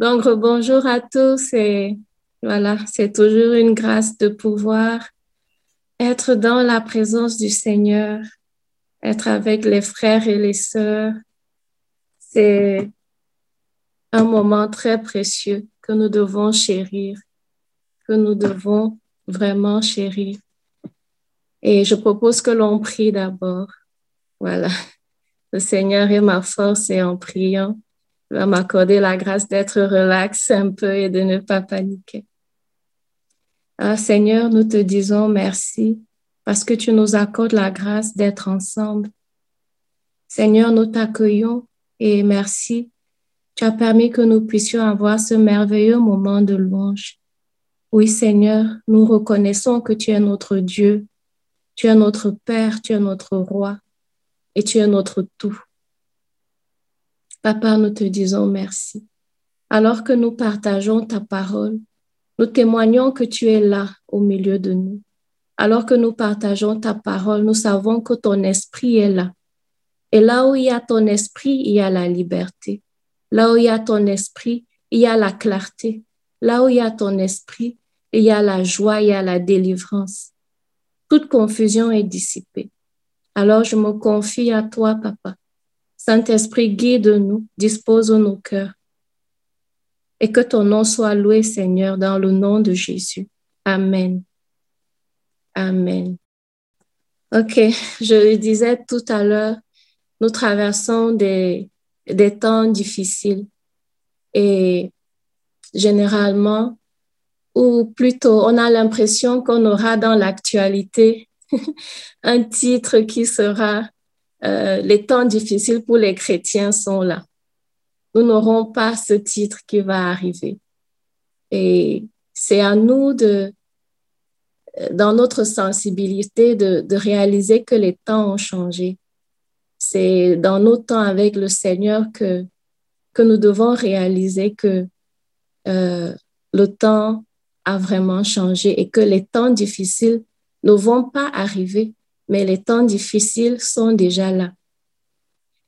Donc, bonjour à tous et voilà, c'est toujours une grâce de pouvoir être dans la présence du Seigneur, être avec les frères et les sœurs. C'est un moment très précieux que nous devons chérir, que nous devons vraiment chérir. Et je propose que l'on prie d'abord. Voilà. Le Seigneur est ma force et en priant, va m'accorder la grâce d'être relax un peu et de ne pas paniquer. Ah, Seigneur, nous te disons merci parce que tu nous accordes la grâce d'être ensemble. Seigneur, nous t'accueillons et merci. Tu as permis que nous puissions avoir ce merveilleux moment de louange. Oui, Seigneur, nous reconnaissons que tu es notre Dieu, tu es notre Père, tu es notre Roi et tu es notre tout. Papa, nous te disons merci. Alors que nous partageons ta parole, nous témoignons que tu es là au milieu de nous. Alors que nous partageons ta parole, nous savons que ton esprit est là. Et là où il y a ton esprit, il y a la liberté. Là où il y a ton esprit, il y a la clarté. Là où il y a ton esprit, il y a la joie, il y a la délivrance. Toute confusion est dissipée. Alors je me confie à toi, Papa. Saint-Esprit, guide-nous, dispose nos cœurs. Et que ton nom soit loué, Seigneur, dans le nom de Jésus. Amen. Amen. OK, je le disais tout à l'heure, nous traversons des, des temps difficiles et généralement, ou plutôt on a l'impression qu'on aura dans l'actualité un titre qui sera euh, Les temps difficiles pour les chrétiens sont là. Nous n'aurons pas ce titre qui va arriver. Et c'est à nous de, dans notre sensibilité, de, de réaliser que les temps ont changé. C'est dans nos temps avec le Seigneur que, que nous devons réaliser que euh, le temps a vraiment changé et que les temps difficiles ne vont pas arriver, mais les temps difficiles sont déjà là.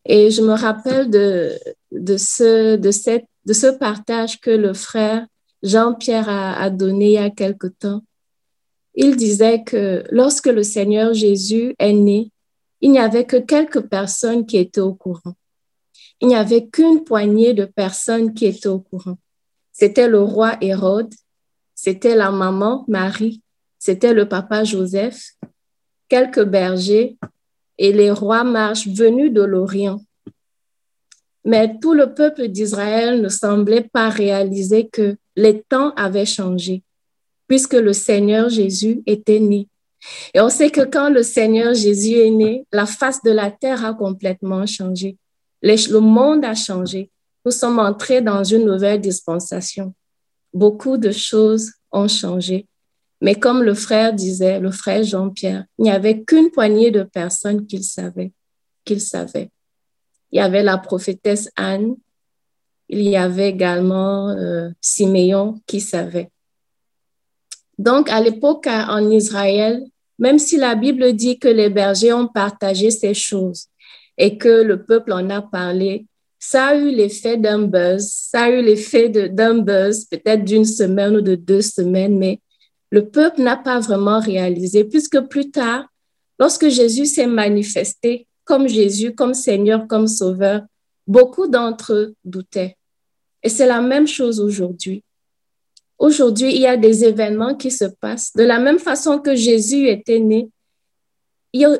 Et je me rappelle de, de, ce, de, cette, de ce partage que le frère Jean-Pierre a, a donné il y a quelque temps. Il disait que lorsque le Seigneur Jésus est né, il n'y avait que quelques personnes qui étaient au courant. Il n'y avait qu'une poignée de personnes qui étaient au courant. C'était le roi Hérode, c'était la maman Marie c'était le papa Joseph, quelques bergers et les rois marches venus de l'Orient. Mais tout le peuple d'Israël ne semblait pas réaliser que les temps avaient changé, puisque le Seigneur Jésus était né. Et on sait que quand le Seigneur Jésus est né, la face de la terre a complètement changé. Le monde a changé. Nous sommes entrés dans une nouvelle dispensation. Beaucoup de choses ont changé. Mais comme le frère disait, le frère Jean-Pierre, il n'y avait qu'une poignée de personnes qu'il savait, qu'il savait. Il y avait la prophétesse Anne, il y avait également euh, Siméon qui savait. Donc, à l'époque en Israël, même si la Bible dit que les bergers ont partagé ces choses et que le peuple en a parlé, ça a eu l'effet d'un buzz, ça a eu l'effet d'un buzz peut-être d'une semaine ou de deux semaines, mais le peuple n'a pas vraiment réalisé, puisque plus tard, lorsque Jésus s'est manifesté comme Jésus, comme Seigneur, comme Sauveur, beaucoup d'entre eux doutaient. Et c'est la même chose aujourd'hui. Aujourd'hui, il y a des événements qui se passent. De la même façon que Jésus était né,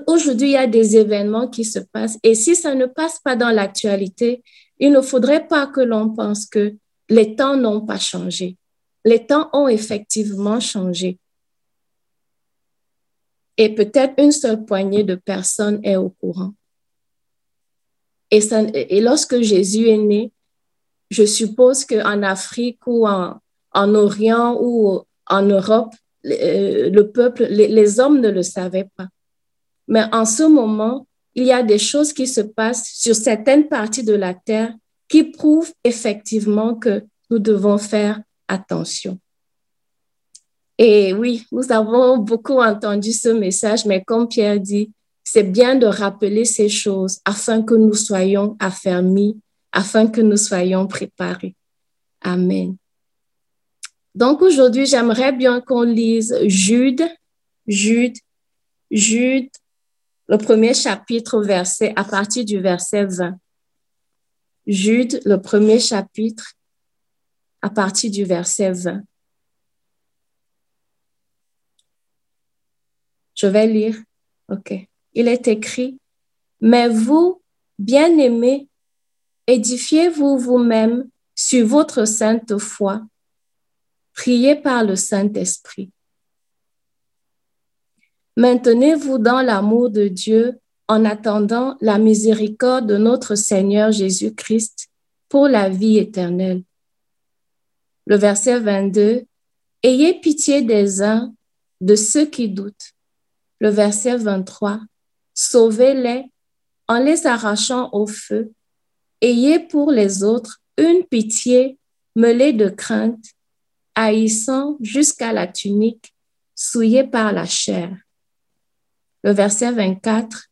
aujourd'hui, il y a des événements qui se passent. Et si ça ne passe pas dans l'actualité, il ne faudrait pas que l'on pense que les temps n'ont pas changé les temps ont effectivement changé. Et peut-être une seule poignée de personnes est au courant. Et, lorsque Jésus est né, je suppose qu'en Afrique ou en, Orient ou en Europe, le, euh, peuple, les hommes ne le savaient pas. Mais en ce moment, il y a des choses qui se passent sur certaines parties de la terre qui prouvent effectivement que nous devons faire attention. Et oui, nous avons beaucoup entendu ce message, mais comme Pierre dit, c'est bien de rappeler ces choses afin que nous soyons affermis, afin que nous soyons préparés. Amen. Donc aujourd'hui, j'aimerais bien qu'on lise Jude, Jude, Jude, le premier chapitre verset à partir du verset 20. Jude, le premier chapitre à partir du verset 20. Je vais lire. OK. Il est écrit, mais vous, bien-aimés, édifiez-vous vous-même sur votre sainte foi. Priez par le Saint-Esprit. Maintenez-vous dans l'amour de Dieu en attendant la miséricorde de notre Seigneur Jésus-Christ pour la vie éternelle. Le verset 22, Ayez pitié des uns, de ceux qui doutent. Le verset 23, Sauvez-les en les arrachant au feu. Ayez pour les autres une pitié mêlée de crainte, haïssant jusqu'à la tunique, souillée par la chair. Le verset 24,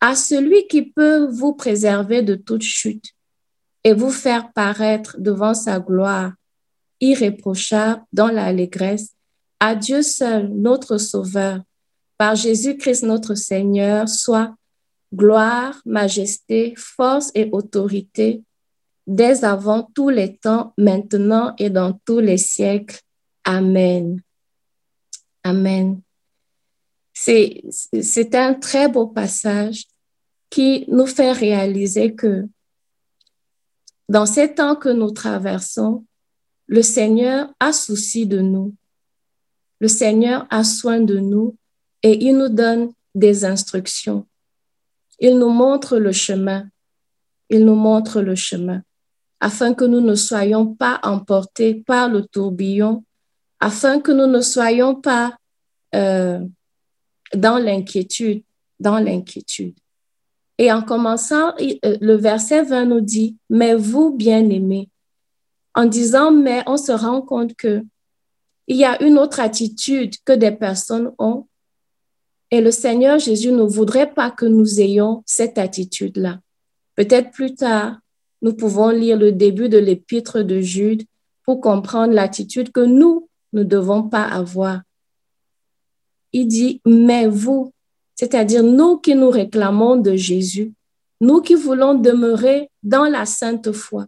à celui qui peut vous préserver de toute chute et vous faire paraître devant sa gloire irréprochable dans l'allégresse, à Dieu seul, notre Sauveur, par Jésus-Christ notre Seigneur, soit gloire, majesté, force et autorité dès avant tous les temps, maintenant et dans tous les siècles. Amen. Amen. C'est un très beau passage qui nous fait réaliser que dans ces temps que nous traversons, le Seigneur a souci de nous. Le Seigneur a soin de nous et il nous donne des instructions. Il nous montre le chemin. Il nous montre le chemin afin que nous ne soyons pas emportés par le tourbillon, afin que nous ne soyons pas euh, dans l'inquiétude, dans l'inquiétude. Et en commençant, euh, le verset 20 nous dit, mais vous, bien-aimés, en disant mais, on se rend compte que il y a une autre attitude que des personnes ont. Et le Seigneur Jésus ne voudrait pas que nous ayons cette attitude-là. Peut-être plus tard, nous pouvons lire le début de l'épître de Jude pour comprendre l'attitude que nous ne devons pas avoir. Il dit, mais vous, c'est-à-dire nous qui nous réclamons de Jésus, nous qui voulons demeurer dans la sainte foi,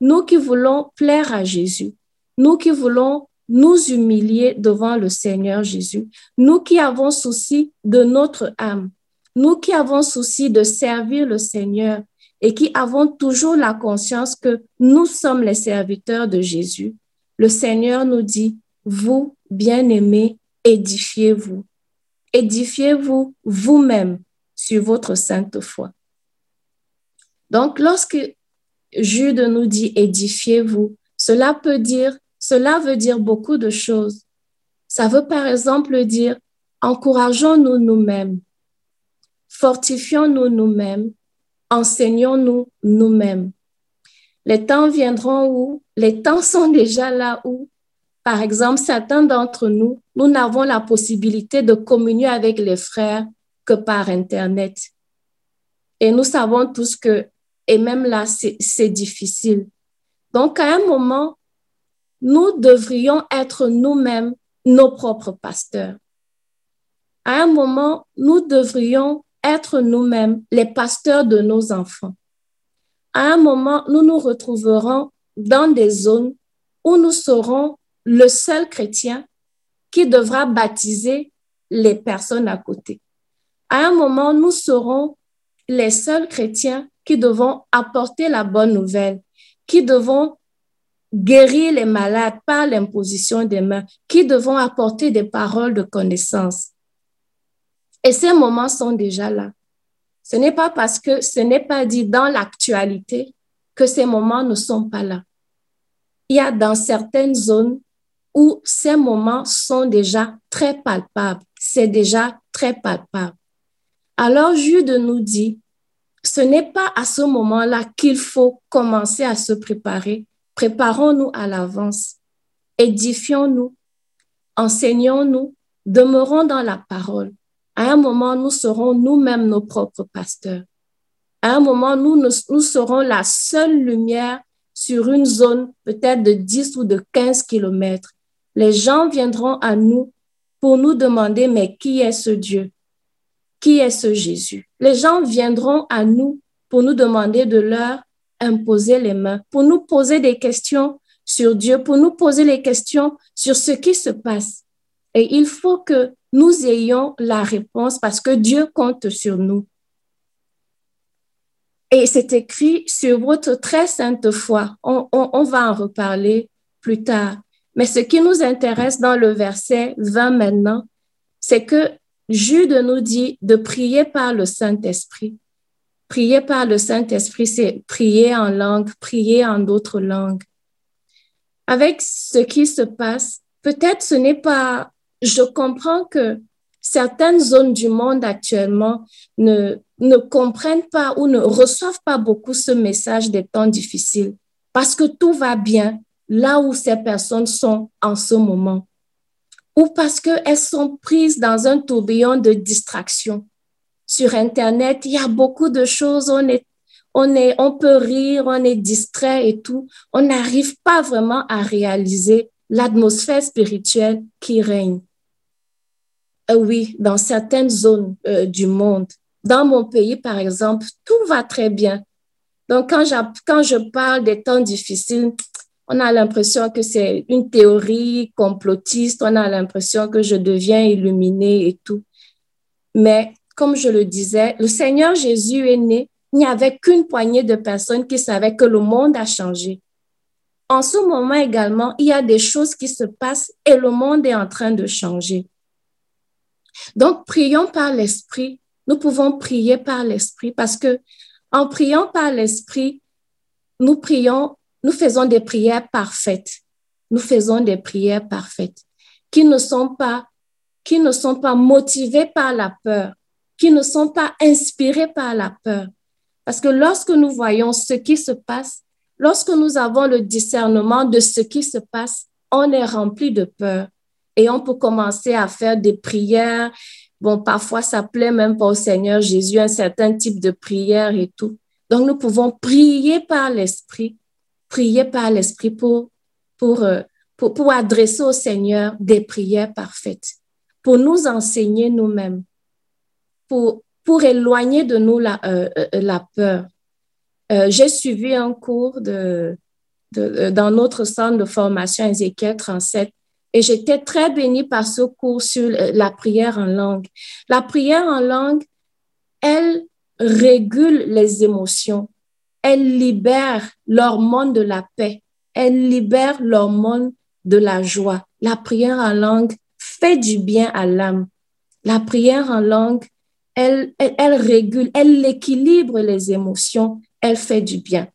nous qui voulons plaire à Jésus, nous qui voulons nous humilier devant le Seigneur Jésus, nous qui avons souci de notre âme, nous qui avons souci de servir le Seigneur et qui avons toujours la conscience que nous sommes les serviteurs de Jésus, le Seigneur nous dit, vous, bien-aimés, édifiez-vous édifiez-vous vous-même sur votre sainte foi. Donc, lorsque Jude nous dit édifiez-vous, cela peut dire, cela veut dire beaucoup de choses. Ça veut par exemple dire encourageons-nous nous-mêmes, fortifions-nous nous-mêmes, enseignons-nous nous-mêmes. Les temps viendront où, les temps sont déjà là où par exemple, certains d'entre nous, nous n'avons la possibilité de communier avec les frères que par Internet. Et nous savons tous que, et même là, c'est difficile. Donc, à un moment, nous devrions être nous-mêmes nos propres pasteurs. À un moment, nous devrions être nous-mêmes les pasteurs de nos enfants. À un moment, nous nous retrouverons dans des zones où nous serons le seul chrétien qui devra baptiser les personnes à côté. À un moment, nous serons les seuls chrétiens qui devons apporter la bonne nouvelle, qui devons guérir les malades par l'imposition des mains, qui devons apporter des paroles de connaissance. Et ces moments sont déjà là. Ce n'est pas parce que ce n'est pas dit dans l'actualité que ces moments ne sont pas là. Il y a dans certaines zones où ces moments sont déjà très palpables. C'est déjà très palpable. Alors Jude nous dit, ce n'est pas à ce moment-là qu'il faut commencer à se préparer. Préparons-nous à l'avance. Édifions-nous. Enseignons-nous. Demeurons dans la parole. À un moment, nous serons nous-mêmes nos propres pasteurs. À un moment, nous, nous serons la seule lumière sur une zone peut-être de 10 ou de 15 kilomètres, les gens viendront à nous pour nous demander, mais qui est ce Dieu? Qui est ce Jésus? Les gens viendront à nous pour nous demander de leur imposer les mains, pour nous poser des questions sur Dieu, pour nous poser les questions sur ce qui se passe. Et il faut que nous ayons la réponse parce que Dieu compte sur nous. Et c'est écrit sur votre très sainte foi. On, on, va en reparler plus tard. Mais ce qui nous intéresse dans le verset 20 maintenant, c'est que Jude nous dit de prier par le Saint-Esprit. Prier par le Saint-Esprit, c'est prier en langue, prier en d'autres langues. Avec ce qui se passe, peut-être ce n'est pas, je comprends que certaines zones du monde actuellement ne, ne comprennent pas ou ne reçoivent pas beaucoup ce message des temps difficiles parce que tout va bien là où ces personnes sont en ce moment ou parce qu'elles sont prises dans un tourbillon de distraction. Sur Internet, il y a beaucoup de choses, on est, on est, on peut rire, on est distrait et tout. On n'arrive pas vraiment à réaliser l'atmosphère spirituelle qui règne. Euh, oui, dans certaines zones euh, du monde. Dans mon pays, par exemple, tout va très bien. Donc, quand, quand je parle des temps difficiles, on a l'impression que c'est une théorie complotiste, on a l'impression que je deviens illuminé et tout. Mais comme je le disais, le Seigneur Jésus est né, il n'y avait qu'une poignée de personnes qui savaient que le monde a changé. En ce moment également, il y a des choses qui se passent et le monde est en train de changer. Donc, prions par l'Esprit. Nous pouvons prier par l'Esprit parce que en priant par l'Esprit, nous prions nous faisons des prières parfaites. Nous faisons des prières parfaites qui ne sont pas, qui ne sont pas motivées par la peur, qui ne sont pas inspirées par la peur. Parce que lorsque nous voyons ce qui se passe, lorsque nous avons le discernement de ce qui se passe, on est rempli de peur et on peut commencer à faire des prières. Bon, parfois, ça plaît même pas au Seigneur Jésus, un certain type de prière et tout. Donc, nous pouvons prier par l'Esprit prier par l'Esprit pour, pour, euh, pour, pour adresser au Seigneur des prières parfaites, pour nous enseigner nous-mêmes, pour, pour éloigner de nous la, euh, euh, la peur. J'ai suivi un cours de, de, dans notre centre de formation Ézéchiel 37 et j'étais très bénie par ce cours sur la prière en langue. La prière en langue, elle régule les émotions elle libère l'hormone de la paix. Elle libère l'hormone de la joie. La prière en langue fait du bien à l'âme. La prière en langue, elle, régule, elle équilibre les émotions, elle fait du bien.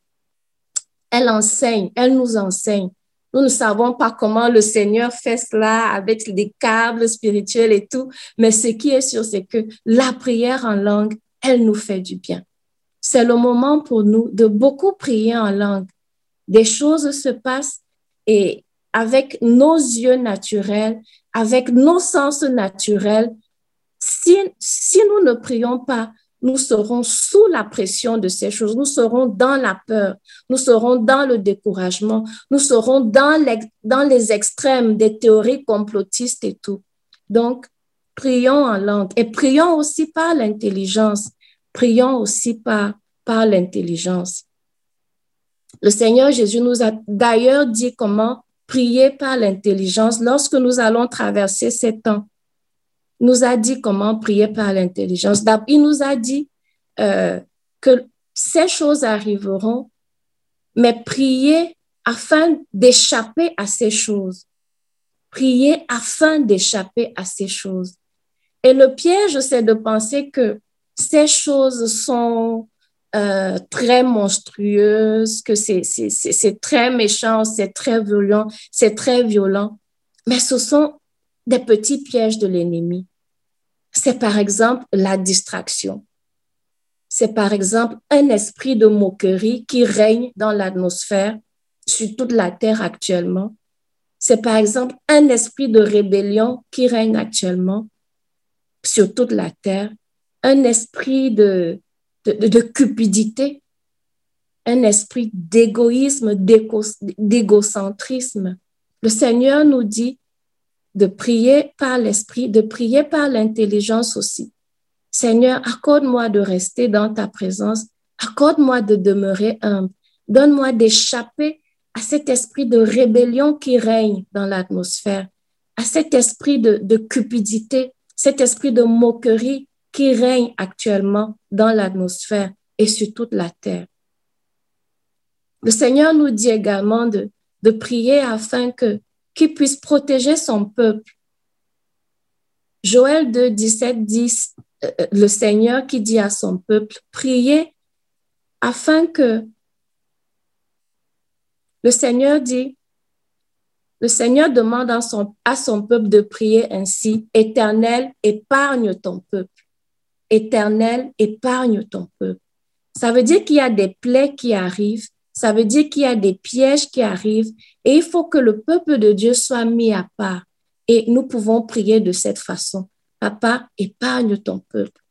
Elle enseigne, elle nous enseigne. Nous ne savons pas comment le Seigneur fait cela avec des câbles spirituels et tout, mais ce qui est sûr, c'est que la prière en langue, elle nous fait du bien c'est le moment pour nous de beaucoup prier en langue. Des choses se passent et avec nos yeux naturels, avec nos sens naturels, si, nous ne prions pas, nous serons sous la pression de ces choses, nous serons dans la peur, nous serons dans le découragement, nous serons dans les, dans les extrêmes des théories complotistes et tout. Donc, prions en langue et prions aussi par l'intelligence prions aussi par, par l'intelligence. Le Seigneur Jésus nous a d'ailleurs dit comment prier par l'intelligence lorsque nous allons traverser ces temps. Nous a dit comment prier par l'intelligence. Il nous a dit euh, que ces choses arriveront, mais prier afin d'échapper à ces choses. Prier afin d'échapper à ces choses. Et le piège, c'est de penser que ces choses sont euh, très monstrueuses, que c'est très méchant, c'est très violent, c'est très violent. Mais ce sont des petits pièges de l'ennemi. C'est par exemple la distraction. C'est par exemple un esprit de moquerie qui règne dans l'atmosphère sur toute la terre actuellement. C'est par exemple un esprit de rébellion qui règne actuellement sur toute la terre un esprit de, de, cupidité. un esprit d'égoïsme, d'égocentrisme. Le Seigneur nous dit de prier par l'esprit, de prier par l'intelligence aussi. Seigneur, accorde-moi de rester dans ta présence, accorde-moi de demeurer humble, donne-moi d'échapper à cet esprit de rébellion qui règne dans l'atmosphère, à cet esprit de, de cupidité, cet esprit de moquerie qui règne actuellement dans l'atmosphère et sur toute la terre. Le Seigneur nous dit également de, de prier afin que qu'il puisse protéger son peuple. Joël 2, 17 dit, euh, le Seigneur qui dit à son peuple, priez afin que le Seigneur dit, le Seigneur demande à son, à son peuple de prier ainsi, Éternel, épargne ton peuple. Éternel, épargne ton peuple. Ça veut dire qu'il y a des plaies qui arrivent, ça veut dire qu'il y a des pièges qui arrivent et il faut que le peuple de Dieu soit mis à part. Et nous pouvons prier de cette façon. Papa, épargne ton peuple.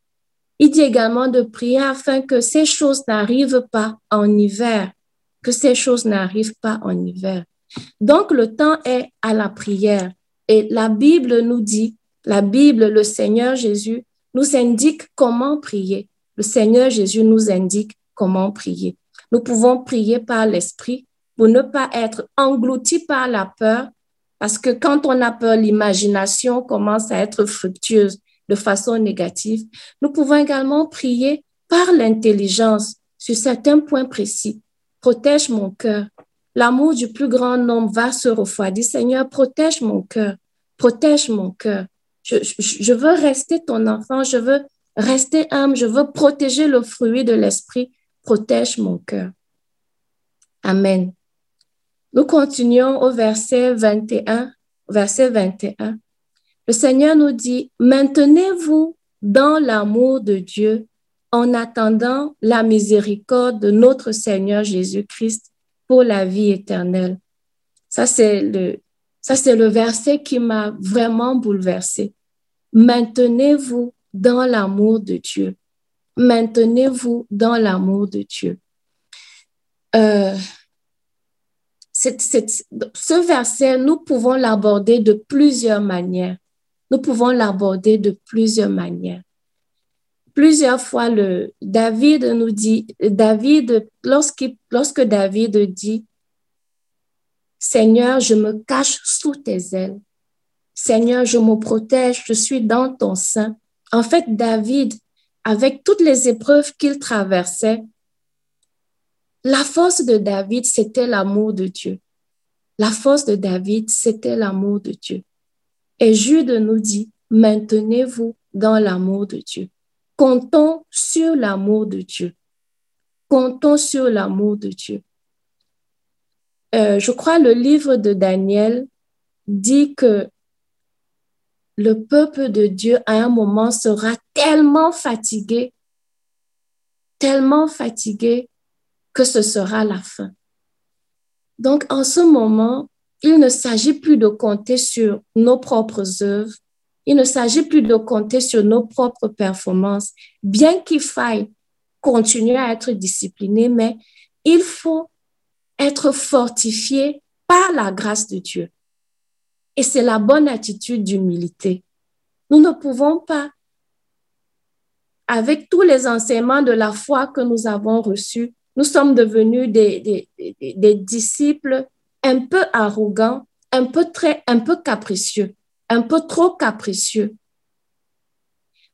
Il dit également de prier afin que ces choses n'arrivent pas en hiver, que ces choses n'arrivent pas en hiver. Donc le temps est à la prière. Et la Bible nous dit, la Bible, le Seigneur Jésus nous indique comment prier. Le Seigneur Jésus nous indique comment prier. Nous pouvons prier par l'Esprit pour ne pas être engloutis par la peur, parce que quand on a peur, l'imagination commence à être fructueuse de façon négative. Nous pouvons également prier par l'intelligence sur certains points précis. Protège mon cœur. L'amour du plus grand nombre va se refroidir. Seigneur, protège mon cœur. Protège mon cœur. Je, veux rester ton enfant, je veux rester âme, je veux protéger le fruit de l'esprit. Protège mon cœur. Amen. Nous continuons au verset 21. Verset 21. Le Seigneur nous dit, maintenez-vous dans l'amour de Dieu en attendant la miséricorde de notre Seigneur Jésus-Christ pour la vie éternelle. Ça, c'est le, ça, c'est le verset qui m'a vraiment bouleversé. Maintenez-vous dans l'amour de Dieu. Maintenez-vous dans l'amour de Dieu. Euh, ce verset, nous pouvons l'aborder de plusieurs manières. Nous pouvons l'aborder de plusieurs manières. Plusieurs fois, le, David nous dit, David, lorsque David dit, Seigneur, je me cache sous tes ailes. Seigneur, je me protège, je suis dans ton sein. En fait, David, avec toutes les épreuves qu'il traversait, la force de David, c'était l'amour de Dieu. La force de David, c'était l'amour de Dieu. Et Jude nous dit, maintenez-vous dans l'amour de Dieu. Comptons sur l'amour de Dieu. Comptons sur l'amour de Dieu. Euh, je crois le livre de Daniel dit que le peuple de Dieu à un moment sera tellement fatigué, tellement fatigué que ce sera la fin. Donc en ce moment, il ne s'agit plus de compter sur nos propres œuvres, il ne s'agit plus de compter sur nos propres performances, bien qu'il faille continuer à être discipliné, mais il faut être fortifié par la grâce de Dieu. Et c'est la bonne attitude d'humilité. Nous ne pouvons pas, avec tous les enseignements de la foi que nous avons reçus, nous sommes devenus des, des, disciples un peu arrogants, un peu très, un peu capricieux, un peu trop capricieux.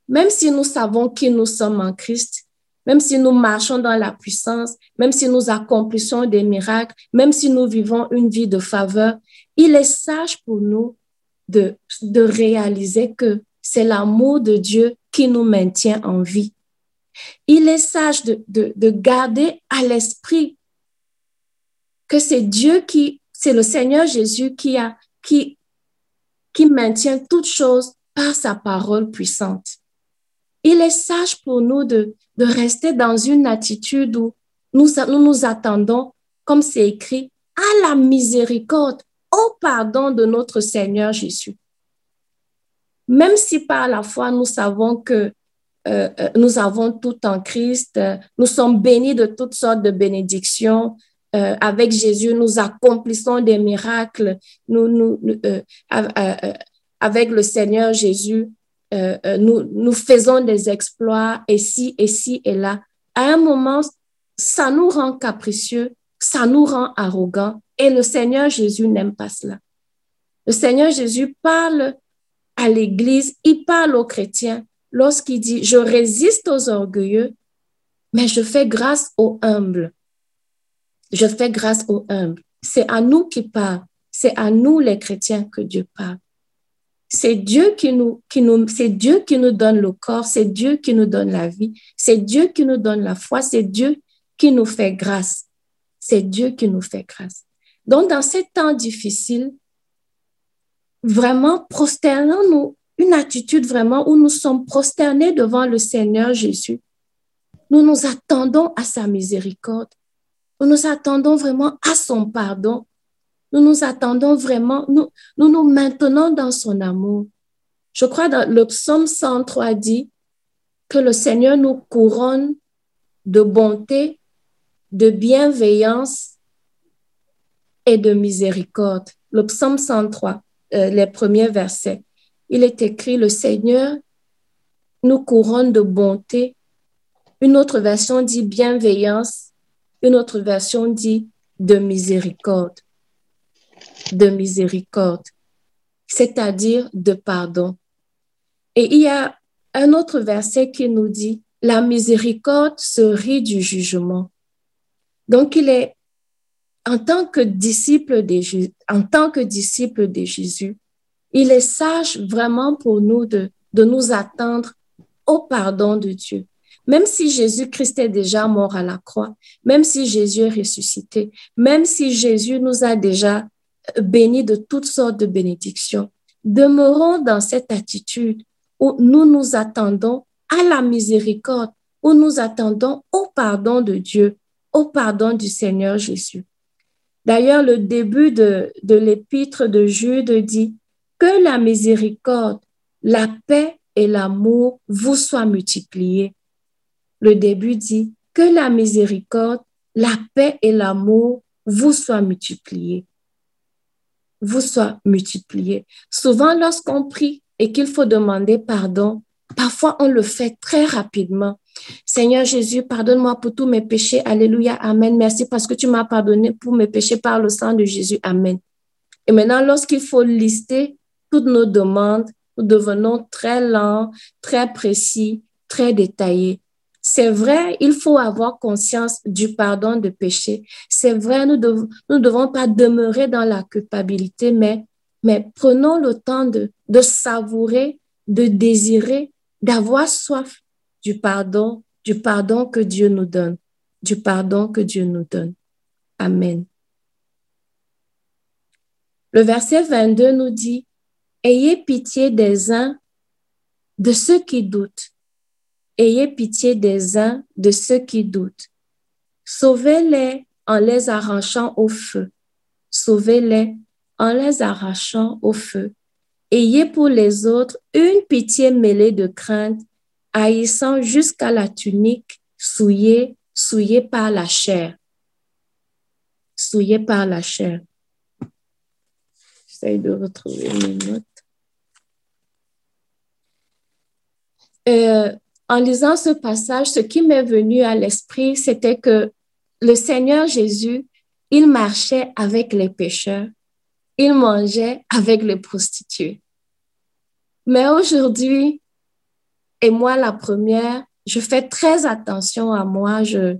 Même si nous savons qui nous sommes en Christ, même si nous marchons dans la puissance, même si nous accomplissons des miracles, même si nous vivons une vie de faveur, il est sage pour nous de, réaliser que c'est l'amour de Dieu qui nous maintient en vie. Il est sage de, de, de garder à l'esprit que c'est Dieu qui, c'est le Seigneur Jésus qui a, qui, qui maintient toutes choses par sa parole puissante. Il est sage pour nous de, de rester dans une attitude où nous nous, nous attendons, comme c'est écrit, à la miséricorde, au pardon de notre Seigneur Jésus. Même si par la foi, nous savons que euh, euh, nous avons tout en Christ, nous sommes bénis de toutes sortes de bénédictions. avec Jésus, nous accomplissons des miracles. Nous, avec le Seigneur Jésus, nous, nous faisons des exploits ici, ici et là. À un moment, ça nous rend capricieux, ça nous rend arrogants. Et le Seigneur Jésus n'aime pas cela. Le Seigneur Jésus parle à l'Église, il parle aux chrétiens lorsqu'il dit, je résiste aux orgueilleux, mais je fais grâce aux humbles. Je fais grâce aux humbles. C'est à nous qui parle. C'est à nous les chrétiens que Dieu parle. C'est Dieu qui nous, qui nous, c'est Dieu qui nous donne le corps, c'est Dieu qui nous donne la vie, c'est Dieu qui nous donne la foi, c'est Dieu qui nous fait grâce. C'est Dieu qui nous fait grâce. Donc, dans ces temps difficiles, vraiment prosternons-nous, une attitude vraiment où nous sommes prosternés devant le Seigneur Jésus. Nous nous attendons à sa miséricorde. Nous nous attendons vraiment à son pardon. Nous nous attendons vraiment, nous nous, maintenons dans son amour. Je crois dans le psaume 103 dit que le Seigneur nous couronne de bonté, de bienveillance et de miséricorde. Le psaume 103. Euh, les premiers versets. Il est écrit, le Seigneur nous couronne de bonté. Une autre version dit bienveillance. Une autre version dit de miséricorde. De miséricorde, c'est-à-dire de pardon. Et il y a un autre verset qui nous dit, la miséricorde se rit du jugement. Donc, il est en tant que disciple de Jésus, en tant que disciple de Jésus, il est sage vraiment pour nous de, de nous attendre au pardon de Dieu. Même si Jésus-Christ est déjà mort à la croix, même si Jésus est ressuscité, même si Jésus nous a déjà bénis de toutes sortes de bénédictions, demeurons dans cette attitude où nous nous attendons à la miséricorde, où nous attendons au pardon de Dieu, au pardon du Seigneur Jésus. D'ailleurs, le début de, de l'épître de Jude dit que la miséricorde, la paix et l'amour vous soient multipliés. Le début dit que la miséricorde, la paix et l'amour vous soient multipliés. Vous soient multipliés. Souvent, lorsqu'on prie et qu'il faut demander pardon, parfois on le fait très rapidement. Seigneur Jésus, pardonne-moi pour tous mes péchés. Alléluia. Amen. Merci parce que tu m'as pardonné pour mes péchés par le sang de Jésus. Amen. Et maintenant, lorsqu'il faut lister toutes nos demandes, nous devenons très lents, très précis, très détaillés. C'est vrai, il faut avoir conscience du pardon de péché. C'est vrai, nous ne devons pas demeurer dans la culpabilité, mais, mais prenons le temps de, de savourer, de désirer, d'avoir soif du pardon, du pardon que Dieu nous donne, du pardon que Dieu nous donne. Amen. Le verset 22 nous dit, Ayez pitié des uns de ceux qui doutent. Ayez pitié des uns de ceux qui doutent. Sauvez-les en les arrachant au feu. Sauvez-les en les arrachant au feu. Ayez pour les autres une pitié mêlée de crainte haïssant jusqu'à la tunique, souillée, souillée par la chair. Souillée par la chair. J'essaie de retrouver mes notes. Euh, en lisant ce passage, ce qui m'est venu à l'esprit, c'était que le Seigneur Jésus, il marchait avec les pécheurs, il mangeait avec les prostituées. Mais aujourd'hui, et moi, la première, je fais très attention à moi. Je,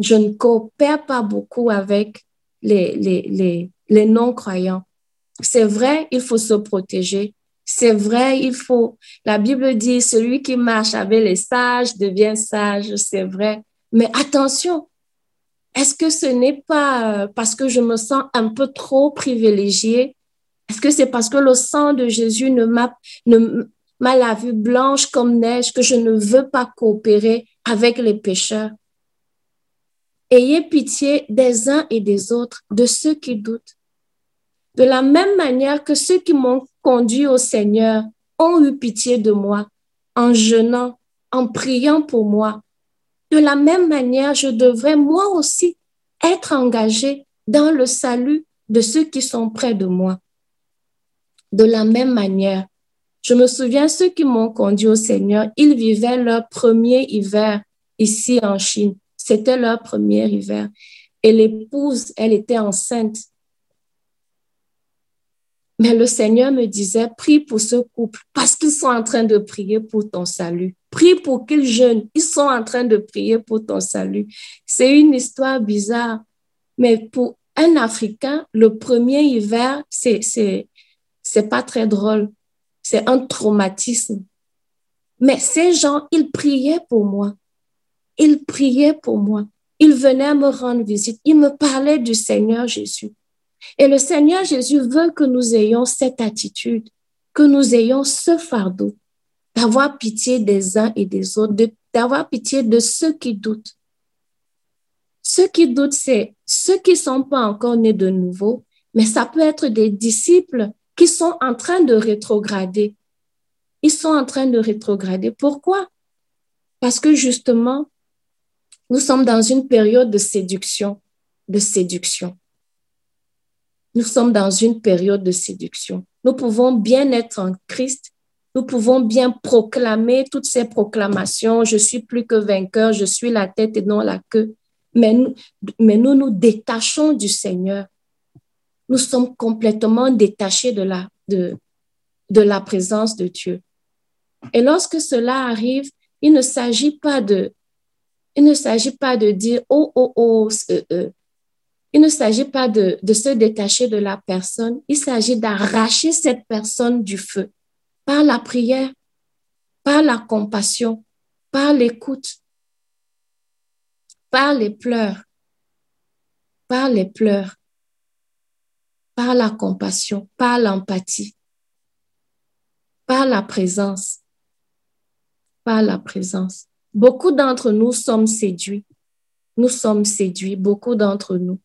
ne coopère pas beaucoup avec les non-croyants. C'est vrai, il faut se protéger. C'est vrai, il faut. La Bible dit, celui qui marche avec les sages devient sage. C'est vrai. Mais attention, est-ce que ce n'est pas euh, parce que je me sens un peu trop privilégiée? Est-ce que c'est parce que le sang de Jésus ne m'a, m'a la vue blanche comme neige, que je ne veux pas coopérer avec les pécheurs? Ayez pitié des uns et des autres, de ceux qui doutent. De la même manière que ceux qui m'ont conduit au Seigneur ont eu pitié de moi en jeûnant, en priant pour moi, de la même manière, je devrais moi aussi être engagé dans le salut de ceux qui sont près de moi. De la même manière, je me souviens, ceux qui m'ont conduit au Seigneur, ils vivaient leur premier hiver ici en Chine. C'était leur premier hiver. Et l'épouse, elle était enceinte. Mais le Seigneur me disait, prie pour ce couple parce qu'ils sont en train de prier pour ton salut. Prie pour qu'ils jeûnent. Ils sont en train de prier pour ton salut. C'est une histoire bizarre. Mais pour un Africain, le premier hiver, c'est, c'est, c'est pas très drôle. C'est un traumatisme. Mais ces gens, ils priaient pour moi. Ils priaient pour moi. Ils venaient me rendre visite. Ils me parlaient du Seigneur Jésus. Et le Seigneur Jésus veut que nous ayons cette attitude, que nous ayons ce fardeau, d'avoir pitié des uns et des autres, d'avoir pitié de ceux qui doutent. Ceux qui doutent, c'est ceux qui ne sont pas encore nés de nouveau, mais ça peut être des disciples qui sont en train de rétrograder. Ils sont en train de rétrograder. Pourquoi? Parce que justement, nous sommes dans une période de séduction, de séduction. Nous sommes dans une période de séduction. Nous pouvons bien être en Christ. Nous pouvons bien proclamer toutes ces proclamations. Je suis plus que vainqueur. Je suis la tête et non la queue. Mais nous, mais nous nous détachons du Seigneur. Nous sommes complètement détachés de la, de, de la présence de Dieu. Et lorsque cela arrive, il ne s'agit pas de, il ne s'agit pas de dire, oh, oh, oh, euh, euh, il ne s'agit pas de, se détacher de la personne, il s'agit d'arracher cette personne du feu par la prière, par la compassion, par l'écoute, par les pleurs, par les pleurs, par la compassion, par l'empathie, par la présence, par la présence. Beaucoup d'entre nous sommes séduits. Nous sommes séduits, beaucoup d'entre nous.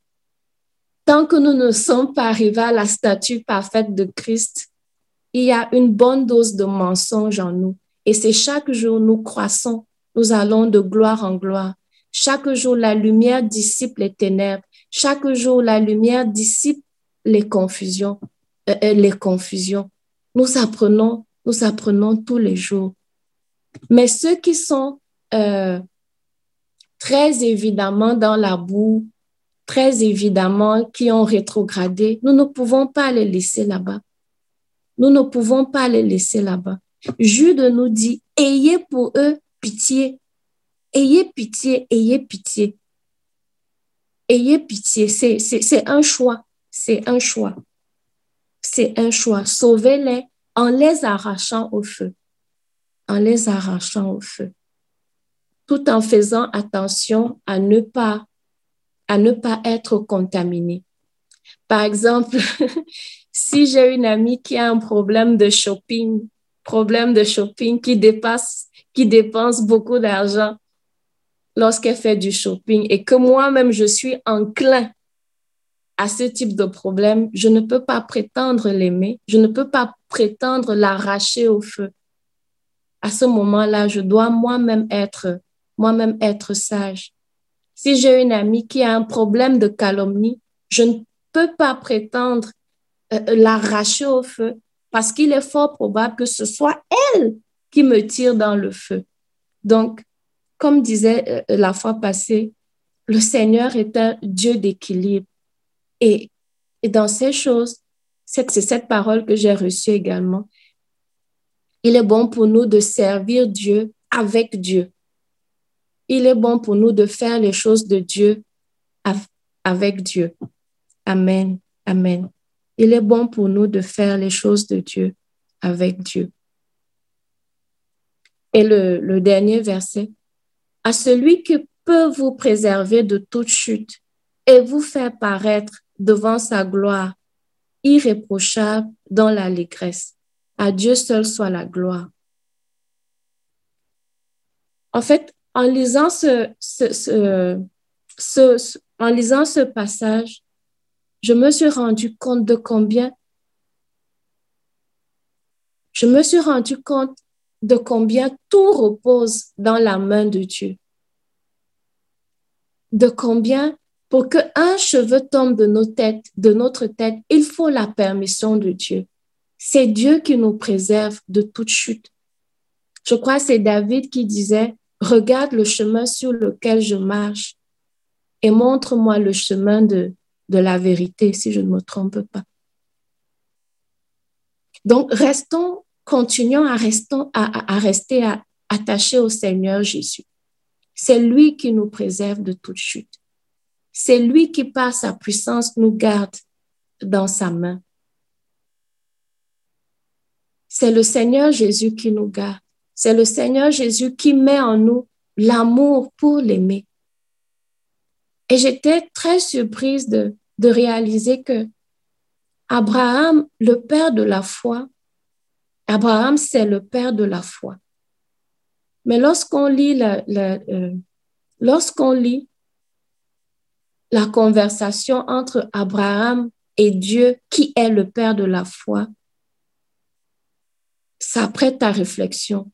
Tant que nous ne sommes pas arrivés à la statue parfaite de Christ, il y a une bonne dose de mensonge en nous. Et c'est chaque jour nous croissons, nous allons de gloire en gloire. Chaque jour, la lumière dissipe les ténèbres. Chaque jour, la lumière dissipe les confusions. Euh, euh, les confusions. Nous apprenons, nous apprenons tous les jours. Mais ceux qui sont euh, très évidemment dans la boue, très évidemment, qui ont rétrogradé, nous ne pouvons pas les laisser là-bas. Nous ne pouvons pas les laisser là-bas. Jude nous dit, ayez pour eux pitié. Ayez pitié, ayez pitié. Ayez pitié, c'est un choix. C'est un choix. C'est un choix. Sauvez-les en les arrachant au feu. En les arrachant au feu. Tout en faisant attention à ne pas à ne pas être contaminé. Par exemple, si j'ai une amie qui a un problème de shopping, problème de shopping qui dépasse, qui dépense beaucoup d'argent lorsqu'elle fait du shopping et que moi-même je suis enclin à ce type de problème, je ne peux pas prétendre l'aimer, je ne peux pas prétendre l'arracher au feu. À ce moment-là, je dois moi-même être, moi-même être sage. Si j'ai une amie qui a un problème de calomnie, je ne peux pas prétendre euh, l'arracher au feu parce qu'il est fort probable que ce soit elle qui me tire dans le feu. Donc, comme disait euh, la fois passée, le Seigneur est un Dieu d'équilibre. Et dans ces choses, c'est cette parole que j'ai reçue également. Il est bon pour nous de servir Dieu avec Dieu il est bon pour nous de faire les choses de Dieu avec Dieu. Amen. Amen. Il est bon pour nous de faire les choses de Dieu avec Dieu. Et le, dernier verset, à celui qui peut vous préserver de toute chute et vous faire paraître devant sa gloire irréprochable dans l'allégresse. À Dieu seul soit la gloire. En fait, en lisant ce, en lisant ce passage, je me suis rendu compte de combien je me suis rendu compte de combien tout repose dans la main de Dieu. De combien, pour qu'un cheveu tombe de nos têtes, de notre tête, il faut la permission de Dieu. C'est Dieu qui nous préserve de toute chute. Je crois que c'est David qui disait, regarde le chemin sur lequel je marche et montre-moi le chemin de, la vérité, si je ne me trompe pas. Donc, restons, continuons à rester attachés au Seigneur Jésus. C'est lui qui nous préserve de toute chute. C'est lui qui, par sa puissance, nous garde dans sa main. C'est le Seigneur Jésus qui nous garde. C'est le Seigneur Jésus qui met en nous l'amour pour l'aimer. Et j'étais très surprise de, réaliser que Abraham, le père de la foi, Abraham, c'est le père de la foi. Mais lorsqu'on lit euh, lorsqu'on lit la conversation entre Abraham et Dieu, qui est le père de la foi, ça prête à réflexion.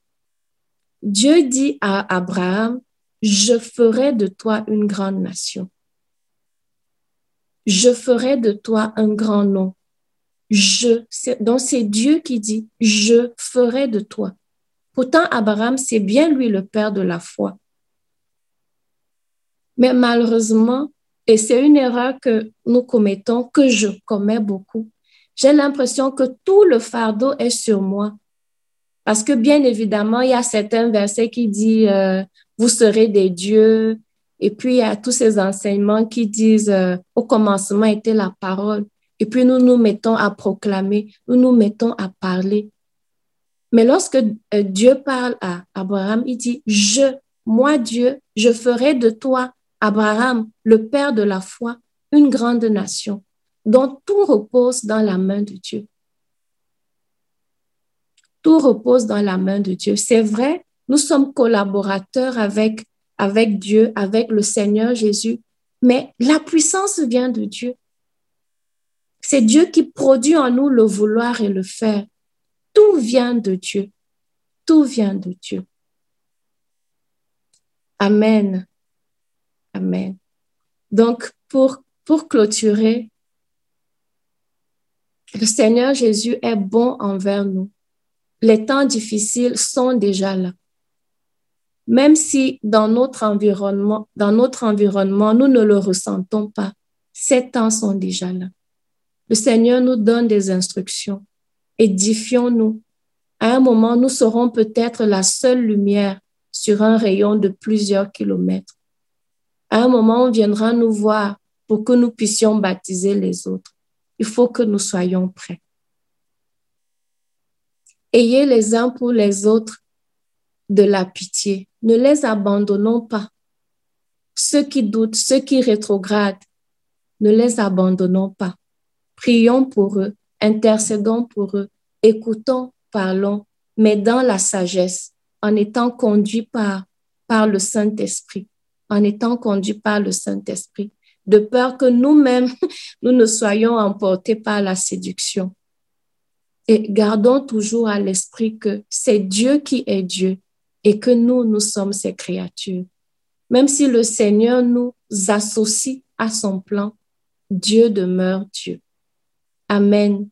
Dieu dit à Abraham, je ferai de toi une grande nation. Je ferai de toi un grand nom. Je, donc c'est Dieu qui dit, je ferai de toi. Pourtant, Abraham, c'est bien lui le père de la foi. Mais malheureusement, et c'est une erreur que nous commettons, que je commets beaucoup, j'ai l'impression que tout le fardeau est sur moi. Parce que bien évidemment, il y a certains versets qui disent, euh, vous serez des dieux. Et puis, il y a tous ces enseignements qui disent, euh, au commencement était la parole. Et puis nous nous mettons à proclamer, nous nous mettons à parler. Mais lorsque euh, Dieu parle à Abraham, il dit, je, moi Dieu, je ferai de toi, Abraham, le père de la foi, une grande nation, dont tout repose dans la main de Dieu. Tout repose dans la main de Dieu. C'est vrai, nous sommes collaborateurs avec, Dieu, avec le Seigneur Jésus, mais la puissance vient de Dieu. C'est Dieu qui produit en nous le vouloir et le faire. Tout vient de Dieu. Tout vient de Dieu. Amen. Amen. Donc, pour clôturer, le Seigneur Jésus est bon envers nous. Les temps difficiles sont déjà là. Même si dans notre environnement, dans notre nous ne le ressentons pas, ces temps sont déjà là. Le Seigneur nous donne des instructions. Édifions-nous. À un moment, nous serons peut-être la seule lumière sur un rayon de plusieurs kilomètres. À un moment, on viendra nous voir pour que nous puissions baptiser les autres. Il faut que nous soyons prêts. Ayez les uns pour les autres de la pitié. Ne les abandonnons pas. Ceux qui doutent, ceux qui rétrogradent, ne les abandonnons pas. Prions pour eux, intercédons pour eux, écoutons, parlons, mais dans la sagesse, en étant conduits par, le Saint-Esprit, en étant conduits par le Saint-Esprit, de peur que nous-mêmes, nous ne soyons emportés par la séduction. Et gardons toujours à l'esprit que c'est Dieu qui est Dieu et que nous, nous sommes ses créatures. Même si le Seigneur nous associe à son plan, Dieu demeure Dieu. Amen.